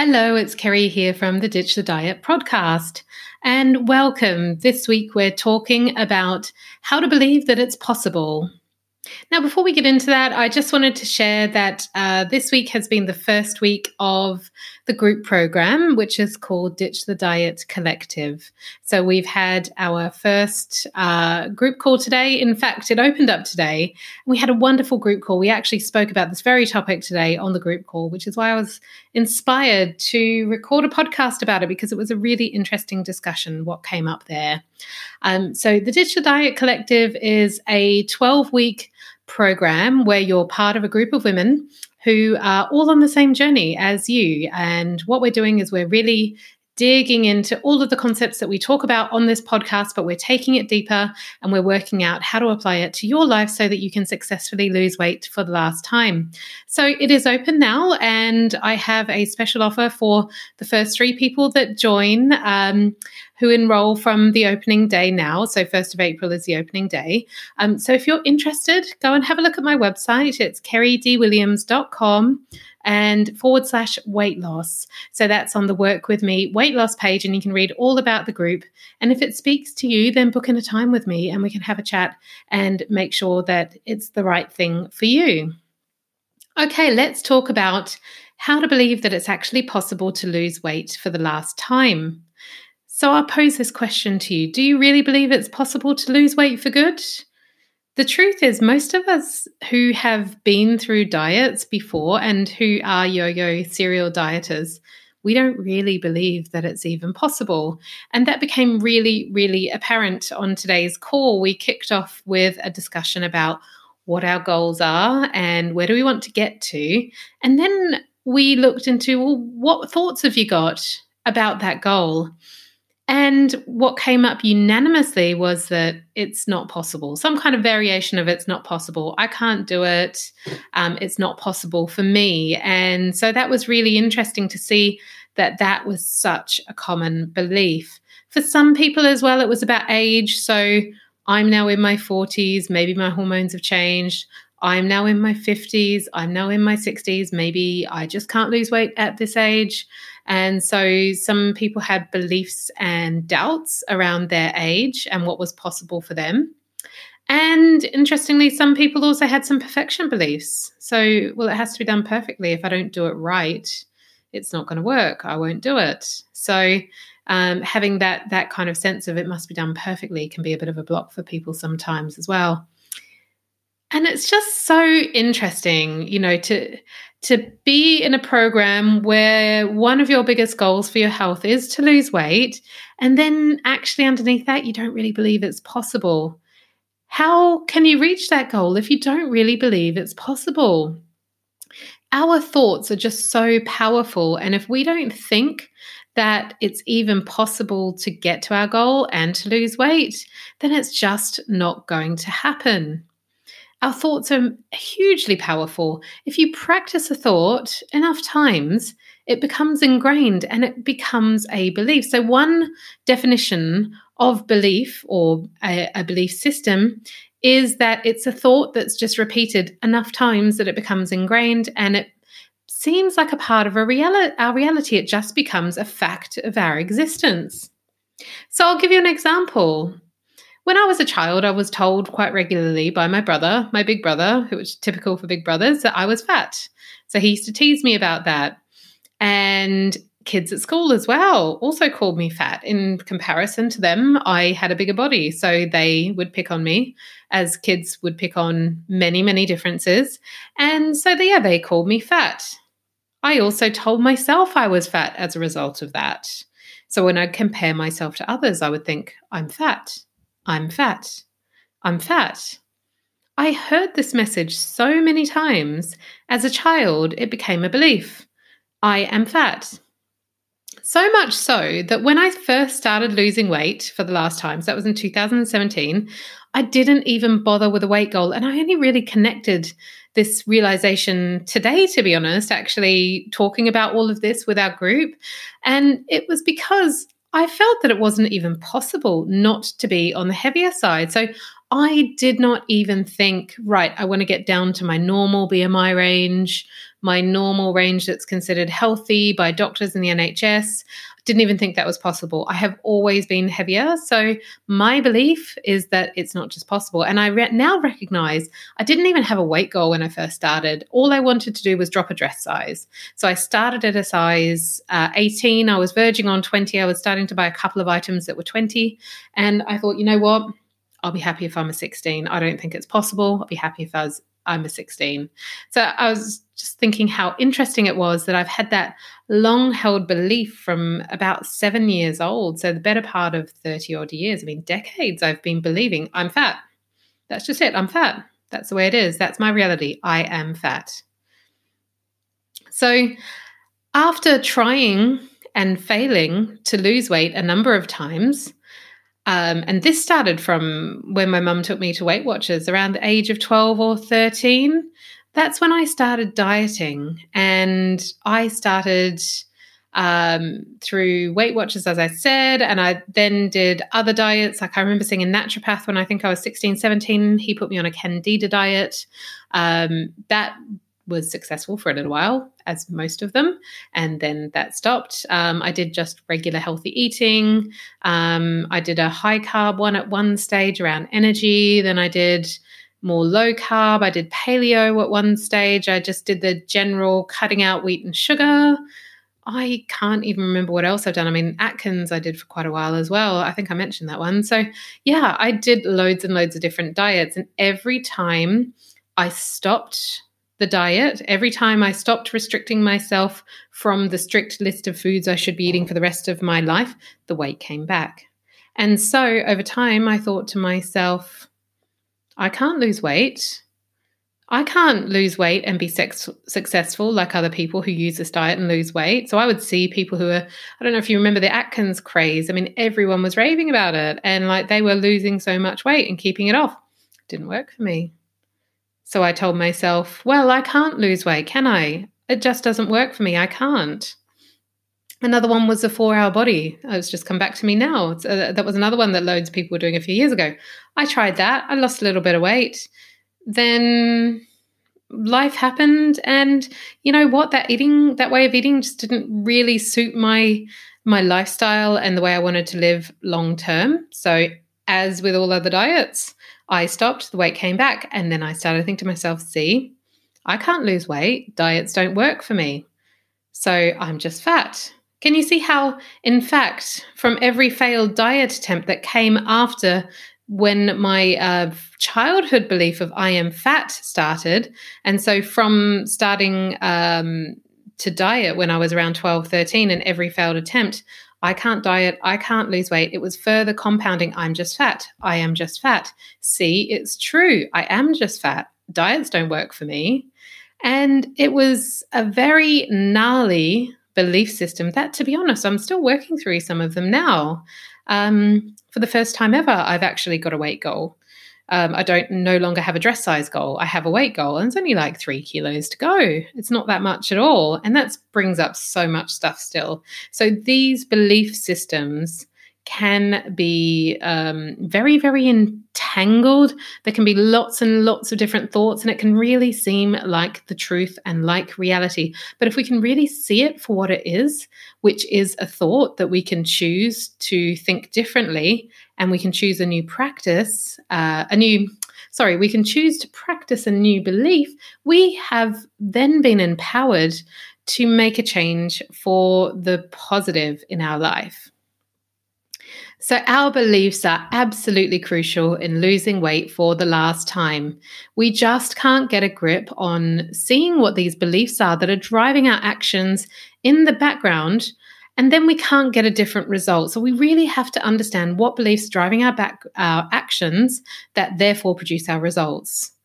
Hello, it's Keri here from the Ditch the Diet podcast. And welcome. This week we're talking about how to believe that it's possible. Now, before we get into that, I just wanted to share that uh, this week has been the first week of the group program, which is called Ditch the Diet Collective. So we've had our first uh, group call today. In fact, it opened up today. We had a wonderful group call. We actually spoke about this very topic today on the group call, which is why I was inspired to record a podcast about it because it was a really interesting discussion what came up there. Um, so the the Diet Collective is a 12 week program where you're part of a group of women who are all on the same journey as you. And what we're doing is we're really digging into all of the concepts that we talk about on this podcast, but we're taking it deeper and we're working out how to apply it to your life so that you can successfully lose weight for the last time. So it is open now, and I have a special offer for the first three people that join. Um, who enroll from the opening day now. So, 1st of April is the opening day. Um, so, if you're interested, go and have a look at my website. It's keridwilliams.com and forward slash weight loss. So that's on the Work With Me weight loss page, and you can read all about the group. And if it speaks to you, then book in a time with me and we can have a chat and make sure that it's the right thing for you. Okay, let's talk about how to believe that it's actually possible to lose weight for the last time. So I'll pose this question to you Do you really believe it's possible to lose weight for good? The truth is, most of us who have been through diets before and who are yo yo serial dieters, we don't really believe that it's even possible. And that became really, really apparent on today's call. We kicked off with a discussion about what our goals are and where do we want to get to. And then we looked into, well, what thoughts have you got about that goal? And what came up unanimously was that it's not possible. Some kind of variation of it's not possible. I can't do it. Um, it's not possible for me. And so that was really interesting to see that that was such a common belief. For some people as well, it was about age. So I'm now in my 40s. Maybe my hormones have changed. I'm now in my 50s. I'm now in my 60s. Maybe I just can't lose weight at this age. And so some people had beliefs and doubts around their age and what was possible for them. And interestingly, some people also had some perfection beliefs. So, well, it has to be done perfectly. If I don't do it right, it's not going to work. I won't do it. So, um, having that that kind of sense of it must be done perfectly can be a bit of a block for people sometimes as well. And it's just so interesting, you know, to to be in a program where one of your biggest goals for your health is to lose weight, and then actually underneath that, you don't really believe it's possible. How can you reach that goal if you don't really believe it's possible? Our thoughts are just so powerful. And if we don't think that it's even possible to get to our goal and to lose weight, then it's just not going to happen. Our thoughts are hugely powerful. If you practice a thought enough times, it becomes ingrained and it becomes a belief. So, one definition of belief or a, a belief system is that it's a thought that's just repeated enough times that it becomes ingrained and it seems like a part of a reali- our reality. It just becomes a fact of our existence. So, I'll give you an example. When I was a child, I was told quite regularly by my brother, my big brother, who was typical for big brothers, that I was fat. So he used to tease me about that. And kids at school as well also called me fat. In comparison to them, I had a bigger body. So they would pick on me as kids would pick on many, many differences. And so, they, yeah, they called me fat. I also told myself I was fat as a result of that. So when I compare myself to others, I would think, I'm fat. I'm fat. I'm fat. I heard this message so many times. As a child, it became a belief. I am fat. So much so that when I first started losing weight for the last time, so that was in 2017, I didn't even bother with a weight goal. And I only really connected this realization today, to be honest, actually talking about all of this with our group. And it was because I felt that it wasn't even possible not to be on the heavier side. So I did not even think, right, I want to get down to my normal BMI range, my normal range that's considered healthy by doctors in the NHS. Didn't even think that was possible. I have always been heavier. So my belief is that it's not just possible. And I re- now recognize I didn't even have a weight goal when I first started. All I wanted to do was drop a dress size. So I started at a size uh, 18. I was verging on 20. I was starting to buy a couple of items that were 20. And I thought, you know what? I'll be happy if I'm a 16. I don't think it's possible. I'll be happy if I was I'm a 16. So I was just thinking how interesting it was that I've had that long held belief from about seven years old. So the better part of 30 odd years, I mean, decades, I've been believing I'm fat. That's just it. I'm fat. That's the way it is. That's my reality. I am fat. So after trying and failing to lose weight a number of times, um, and this started from when my mum took me to Weight Watchers around the age of 12 or 13. That's when I started dieting. And I started um, through Weight Watchers, as I said. And I then did other diets. Like I remember seeing a naturopath when I think I was 16, 17. He put me on a candida diet. Um, that was successful for a little while, as most of them, and then that stopped. Um, I did just regular healthy eating. Um, I did a high carb one at one stage around energy. Then I did more low carb. I did paleo at one stage. I just did the general cutting out wheat and sugar. I can't even remember what else I've done. I mean, Atkins I did for quite a while as well. I think I mentioned that one. So, yeah, I did loads and loads of different diets. And every time I stopped the diet, every time I stopped restricting myself from the strict list of foods I should be eating for the rest of my life, the weight came back. And so over time, I thought to myself, I can't lose weight. I can't lose weight and be sex- successful like other people who use this diet and lose weight. So I would see people who are, I don't know if you remember the Atkins craze. I mean, everyone was raving about it and like they were losing so much weight and keeping it off. didn't work for me. So I told myself, well, I can't lose weight, can I? It just doesn't work for me. I can't. Another one was the four hour body. It's just come back to me now. Uh, that was another one that loads of people were doing a few years ago. I tried that. I lost a little bit of weight. Then life happened and you know what that eating that way of eating just didn't really suit my my lifestyle and the way I wanted to live long term. So as with all other diets, I stopped, the weight came back, and then I started to think to myself, see, I can't lose weight. Diets don't work for me. So I'm just fat. Can you see how, in fact, from every failed diet attempt that came after when my uh, childhood belief of I am fat started, and so from starting um, to diet when I was around 12, 13, and every failed attempt, I can't diet. I can't lose weight. It was further compounding. I'm just fat. I am just fat. See, it's true. I am just fat. Diets don't work for me. And it was a very gnarly belief system that, to be honest, I'm still working through some of them now. Um, for the first time ever, I've actually got a weight goal. Um, I don't no longer have a dress size goal. I have a weight goal, and it's only like three kilos to go. It's not that much at all, and that brings up so much stuff still. So these belief systems can be um, very, very entangled. There can be lots and lots of different thoughts, and it can really seem like the truth and like reality. But if we can really see it for what it is, which is a thought that we can choose to think differently, and we can choose a new practice, uh, a new sorry, we can choose to practice a new belief, we have then been empowered to make a change for the positive in our life. So, our beliefs are absolutely crucial in losing weight for the last time. We just can't get a grip on seeing what these beliefs are that are driving our actions in the background, and then we can't get a different result. So, we really have to understand what beliefs driving our, back, our actions that therefore produce our results.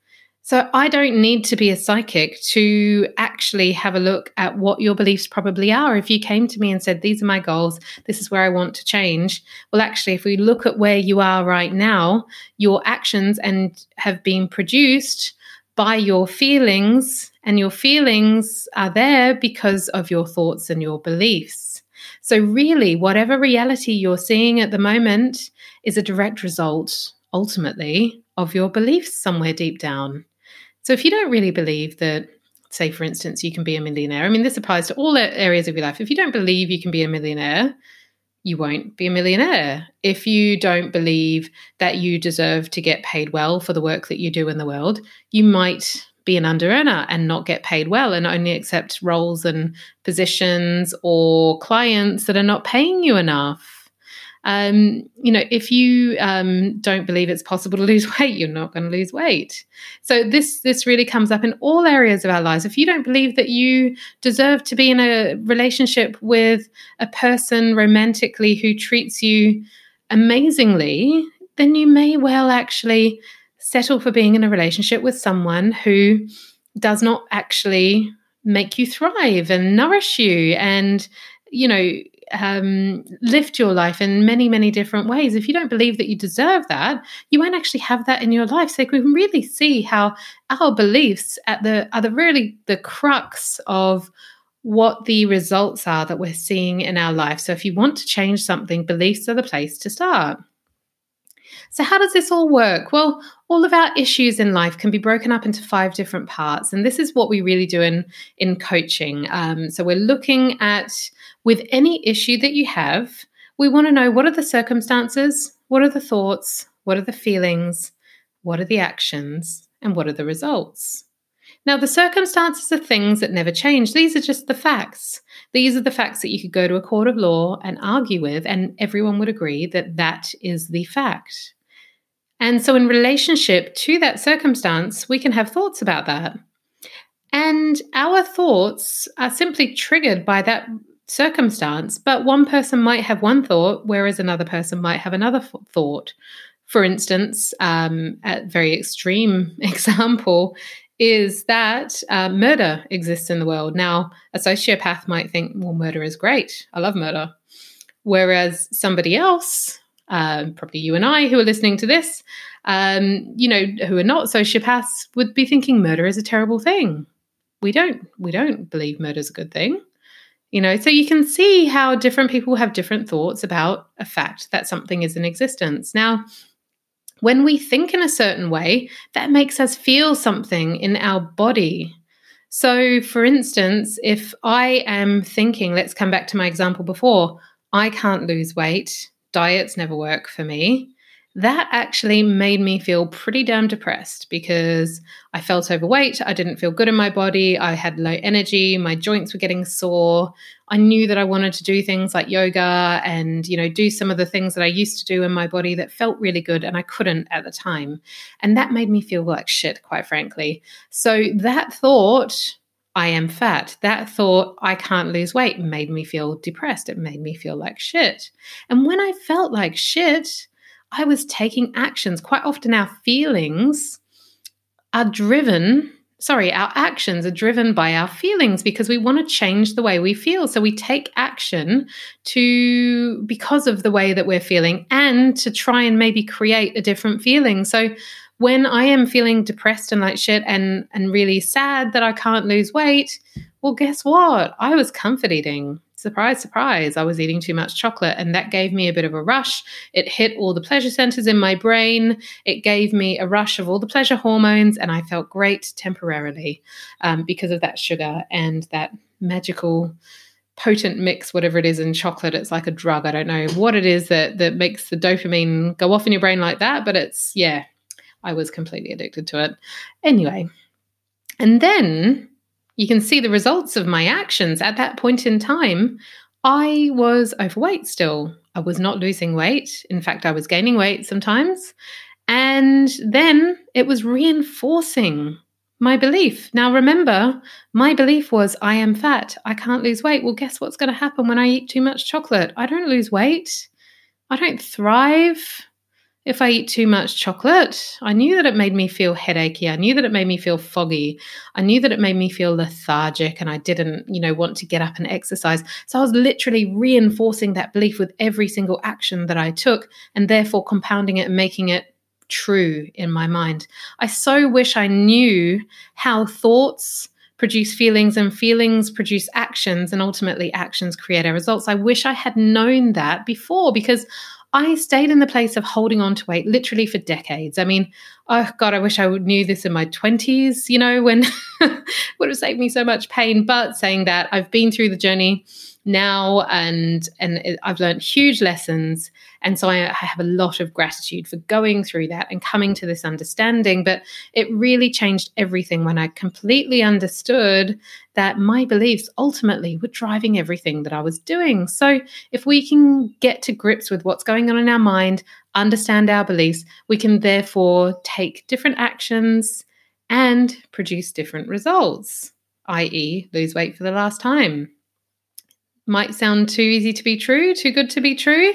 So I don't need to be a psychic to actually have a look at what your beliefs probably are. If you came to me and said, These are my goals, this is where I want to change. Well, actually, if we look at where you are right now, your actions and have been produced by your feelings, and your feelings are there because of your thoughts and your beliefs. So, really, whatever reality you're seeing at the moment is a direct result, ultimately, of your beliefs somewhere deep down. So if you don't really believe that say, for instance, you can be a millionaire. I mean, this applies to all areas of your life. If you don't believe you can be a millionaire, you won't be a millionaire. If you don't believe that you deserve to get paid well for the work that you do in the world, you might be an under earner and not get paid well and only accept roles and positions or clients that are not paying you enough. Um, you know, if you um, don't believe it's possible to lose weight, you're not going to lose weight. So this this really comes up in all areas of our lives. If you don't believe that you deserve to be in a relationship with a person romantically who treats you amazingly, then you may well actually settle for being in a relationship with someone who does not actually make you thrive and nourish you and you know um, lift your life in many, many different ways. If you don't believe that you deserve that, you won't actually have that in your life. So we can really see how our beliefs at the are the really the crux of what the results are that we're seeing in our life. So if you want to change something, beliefs are the place to start. So, how does this all work? Well, all of our issues in life can be broken up into five different parts. And this is what we really do in, in coaching. Um, so, we're looking at with any issue that you have, we want to know what are the circumstances, what are the thoughts, what are the feelings, what are the actions, and what are the results. Now, the circumstances are things that never change. These are just the facts. These are the facts that you could go to a court of law and argue with, and everyone would agree that that is the fact. And so, in relationship to that circumstance, we can have thoughts about that. And our thoughts are simply triggered by that circumstance, but one person might have one thought, whereas another person might have another f- thought. For instance, um, a very extreme example is that uh, murder exists in the world. Now, a sociopath might think, well, murder is great. I love murder. Whereas somebody else, uh, probably you and I who are listening to this, um, you know, who are not sociopaths, would be thinking murder is a terrible thing. We don't, we don't believe murder is a good thing. You know, so you can see how different people have different thoughts about a fact that something is in existence. Now, when we think in a certain way, that makes us feel something in our body. So, for instance, if I am thinking, let's come back to my example before, I can't lose weight, diets never work for me that actually made me feel pretty damn depressed because I felt overweight. I didn't feel good in my body. I had low energy. My joints were getting sore. I knew that I wanted to do things like yoga and, you know, do some of the things that I used to do in my body that felt really good and I couldn't at the time. And that made me feel like shit, quite frankly. So that thought, I am fat. That thought, I can't lose weight, made me feel depressed. It made me feel like shit. And when I felt like shit, I was taking actions. Quite often, our feelings are driven, sorry, our actions are driven by our feelings because we want to change the way we feel. So we take action to, because of the way that we're feeling, and to try and maybe create a different feeling. So when I am feeling depressed and like shit and, and really sad that I can't lose weight, well, guess what? I was comfort eating surprise, surprise, I was eating too much chocolate. And that gave me a bit of a rush. It hit all the pleasure centers in my brain. It gave me a rush of all the pleasure hormones. And I felt great temporarily um, because of that sugar and that magical potent mix whatever it is in chocolate it's like a drug i don't know what it is that that makes the dopamine go off in your brain like that but it's yeah i was completely addicted to it anyway and then you can see the results of my actions at that point in time. I was overweight still. I was not losing weight. In fact, I was gaining weight sometimes. And then it was reinforcing my belief. Now, remember, my belief was I am fat. I can't lose weight. Well, guess what's going to happen when I eat too much chocolate? I don't lose weight. I don't thrive if I eat too much chocolate, I knew that it made me feel headachy. I knew that it made me feel foggy. I knew that it made me feel lethargic and I didn't, you know, want to get up and exercise. So I was literally reinforcing that belief with every single action that I took and therefore compounding it and making it true in my mind. I so wish I knew how thoughts produce feelings and feelings produce actions and ultimately actions create our results. I wish I had known that before because I stayed in the place of holding on to weight literally for decades. I mean, oh God, I wish I knew this in my 20s, you know, when it would have saved me so much pain. But saying that, I've been through the journey now and and I've learned huge lessons. And so I, I have a lot of gratitude for going through that and coming to this understanding. But it really changed everything when I completely understood that my beliefs ultimately were driving everything that I was doing. So if we can get to grips with what's going on in our mind understand our beliefs we can therefore take different actions and produce different results i.e., lose weight for the last time might sound too easy to be true, too good to be true.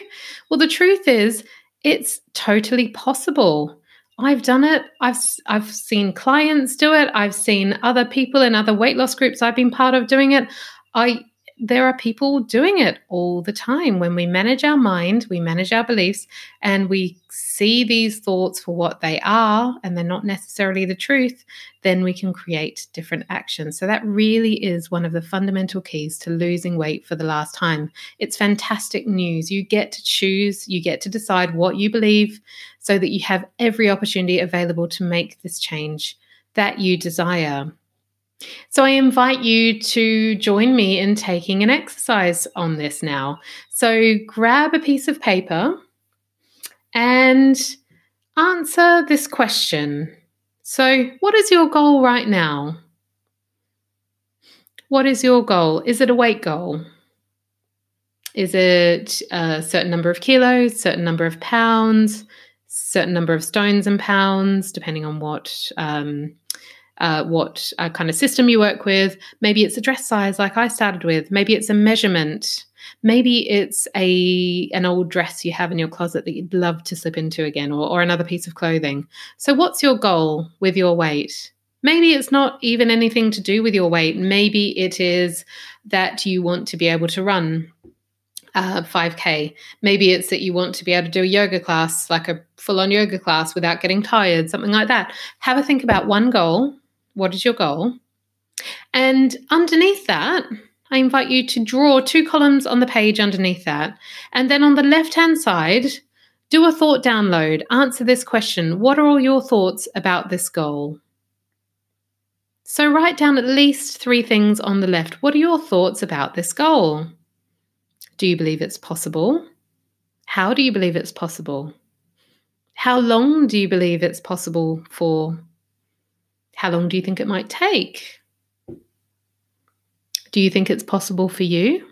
Well, the truth is, it's totally possible. I've done it. I've I've seen clients do it. I've seen other people in other weight loss groups I've been part of doing it. I there are people doing it all the time. When we manage our mind, we manage our beliefs, and we see these thoughts for what they are, and they're not necessarily the truth, then we can create different actions. So, that really is one of the fundamental keys to losing weight for the last time. It's fantastic news. You get to choose, you get to decide what you believe so that you have every opportunity available to make this change that you desire. So I invite you to join me in taking an exercise on this now. So grab a piece of paper and answer this question. So, what is your goal right now? What is your goal? Is it a weight goal? Is it a certain number of kilos, certain number of pounds, certain number of stones and pounds, depending on what um, uh, what uh, kind of system you work with. Maybe it's a dress size, like I started with. Maybe it's a measurement. Maybe it's a an old dress you have in your closet that you'd love to slip into again, or, or another piece of clothing. So, what's your goal with your weight? Maybe it's not even anything to do with your weight. Maybe it is that you want to be able to run uh, 5K. Maybe it's that you want to be able to do a yoga class, like a full on yoga class without getting tired, something like that. Have a think about one goal what is your goal? And underneath that, I invite you to draw two columns on the page underneath that. And then on the left hand side, do a thought download. Answer this question What are all your thoughts about this goal? So write down at least three things on the left. What are your thoughts about this goal? Do you believe it's possible? How do you believe it's possible? How long do you believe it's possible for? How long do you think it might take? Do you think it's possible for you?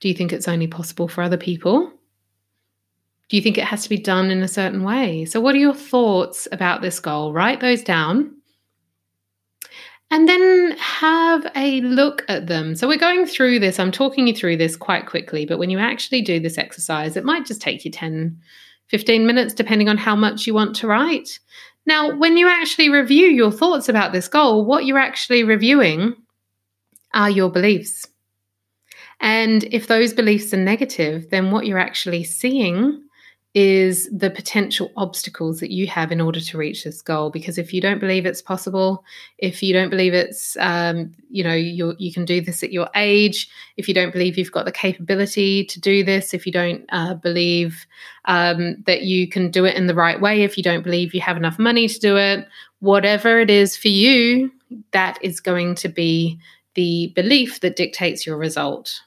Do you think it's only possible for other people? Do you think it has to be done in a certain way? So, what are your thoughts about this goal? Write those down and then have a look at them. So, we're going through this, I'm talking you through this quite quickly, but when you actually do this exercise, it might just take you 10, 15 minutes, depending on how much you want to write. Now, when you actually review your thoughts about this goal, what you're actually reviewing are your beliefs. And if those beliefs are negative, then what you're actually seeing is the potential obstacles that you have in order to reach this goal. Because if you don't believe it's possible, if you don't believe it's, um, you know, you you can do this at your age, if you don't believe you've got the capability to do this, if you don't uh, believe um, that you can do it in the right way, if you don't believe you have enough money to do it, whatever it is for you, that is going to be the belief that dictates your result.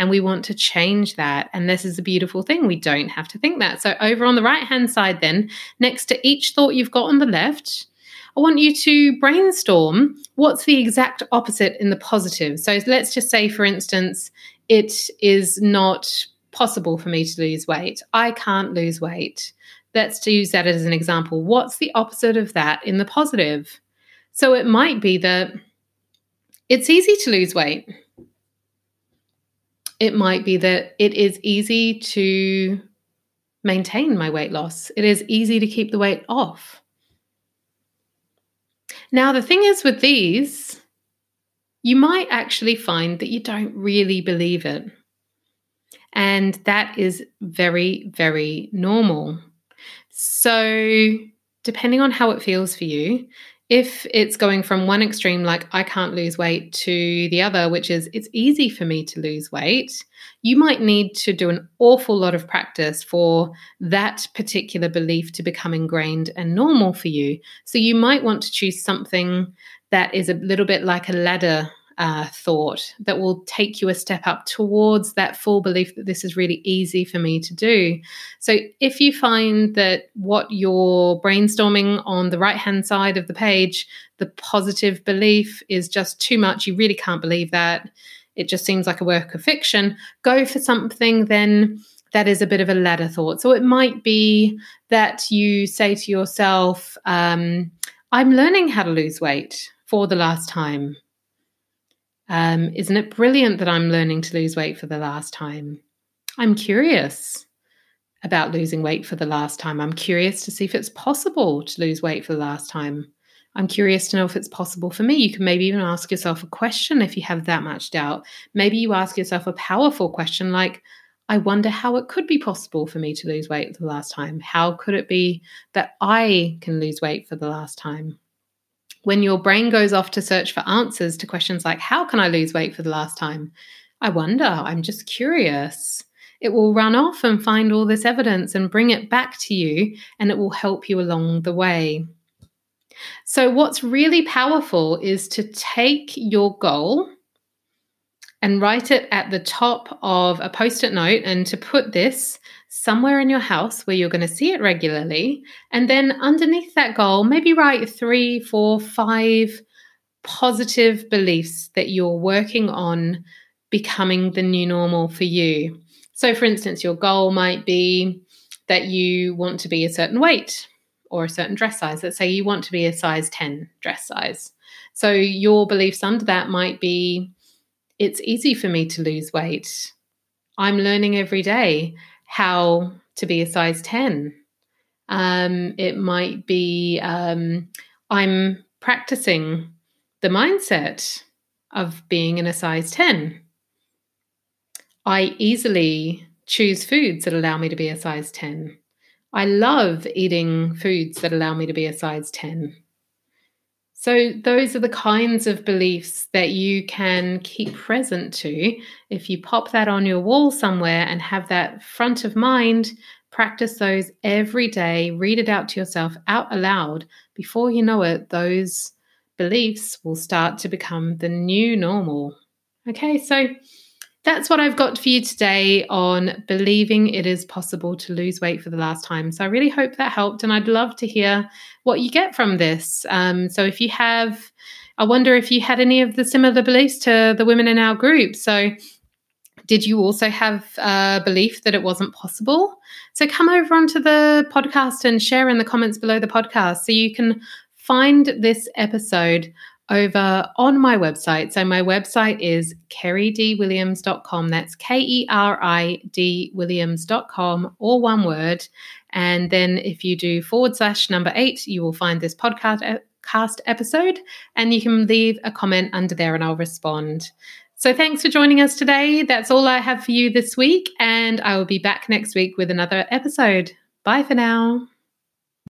And we want to change that. And this is a beautiful thing. We don't have to think that. So, over on the right hand side, then, next to each thought you've got on the left, I want you to brainstorm what's the exact opposite in the positive. So, let's just say, for instance, it is not possible for me to lose weight. I can't lose weight. Let's use that as an example. What's the opposite of that in the positive? So, it might be that it's easy to lose weight it might be that it is easy to maintain my weight loss. It is easy to keep the weight off. Now, the thing is with these, you might actually find that you don't really believe it. And that is very, very normal. So, depending on how it feels for you, if it's going from one extreme, like I can't lose weight, to the other, which is it's easy for me to lose weight, you might need to do an awful lot of practice for that particular belief to become ingrained and normal for you. So you might want to choose something that is a little bit like a ladder uh, thought that will take you a step up towards that full belief that this is really easy for me to do. So, if you find that what you're brainstorming on the right hand side of the page, the positive belief is just too much, you really can't believe that, it just seems like a work of fiction, go for something then that is a bit of a ladder thought. So, it might be that you say to yourself, um, I'm learning how to lose weight for the last time. Um, isn't it brilliant that I'm learning to lose weight for the last time? I'm curious about losing weight for the last time. I'm curious to see if it's possible to lose weight for the last time. I'm curious to know if it's possible for me. You can maybe even ask yourself a question if you have that much doubt. Maybe you ask yourself a powerful question like, I wonder how it could be possible for me to lose weight for the last time. How could it be that I can lose weight for the last time? When your brain goes off to search for answers to questions like, How can I lose weight for the last time? I wonder, I'm just curious. It will run off and find all this evidence and bring it back to you, and it will help you along the way. So, what's really powerful is to take your goal and write it at the top of a post it note and to put this somewhere in your house where you're going to see it regularly. And then underneath that goal, maybe write three, four, five positive beliefs that you're working on becoming the new normal for you. So, for instance, your goal might be that you want to be a certain weight or a certain dress size. Let's say you want to be a size 10 dress size. So, your beliefs under that might be it's easy for me to lose weight. I'm learning every day how to be a size 10. Um, it might be um, I'm practicing the mindset of being in a size 10. I easily choose foods that allow me to be a size 10. I love eating foods that allow me to be a size 10. So, those are the kinds of beliefs that you can keep present to. If you pop that on your wall somewhere and have that front of mind, practice those every day, read it out to yourself out aloud. Before you know it, those beliefs will start to become the new normal. Okay, so that's what I've got for you today on believing it is possible to lose weight for the last time. So I really hope that helped, and I'd love to hear what you get from this. Um, so if you have, I wonder if you had any of the similar beliefs to the women in our group. So did you also have a belief that it wasn't possible? So come over onto the podcast and share in the comments below the podcast so you can find this episode over on my website. So my website is keridwilliams.com. That's K E R I D Williams.com, all one word. And then if you do forward slash number eight, you will find this podcast cast episode and you can leave a comment under there and I'll respond. So thanks for joining us today. That's all I have for you this week. And I will be back next week with another episode. Bye for now.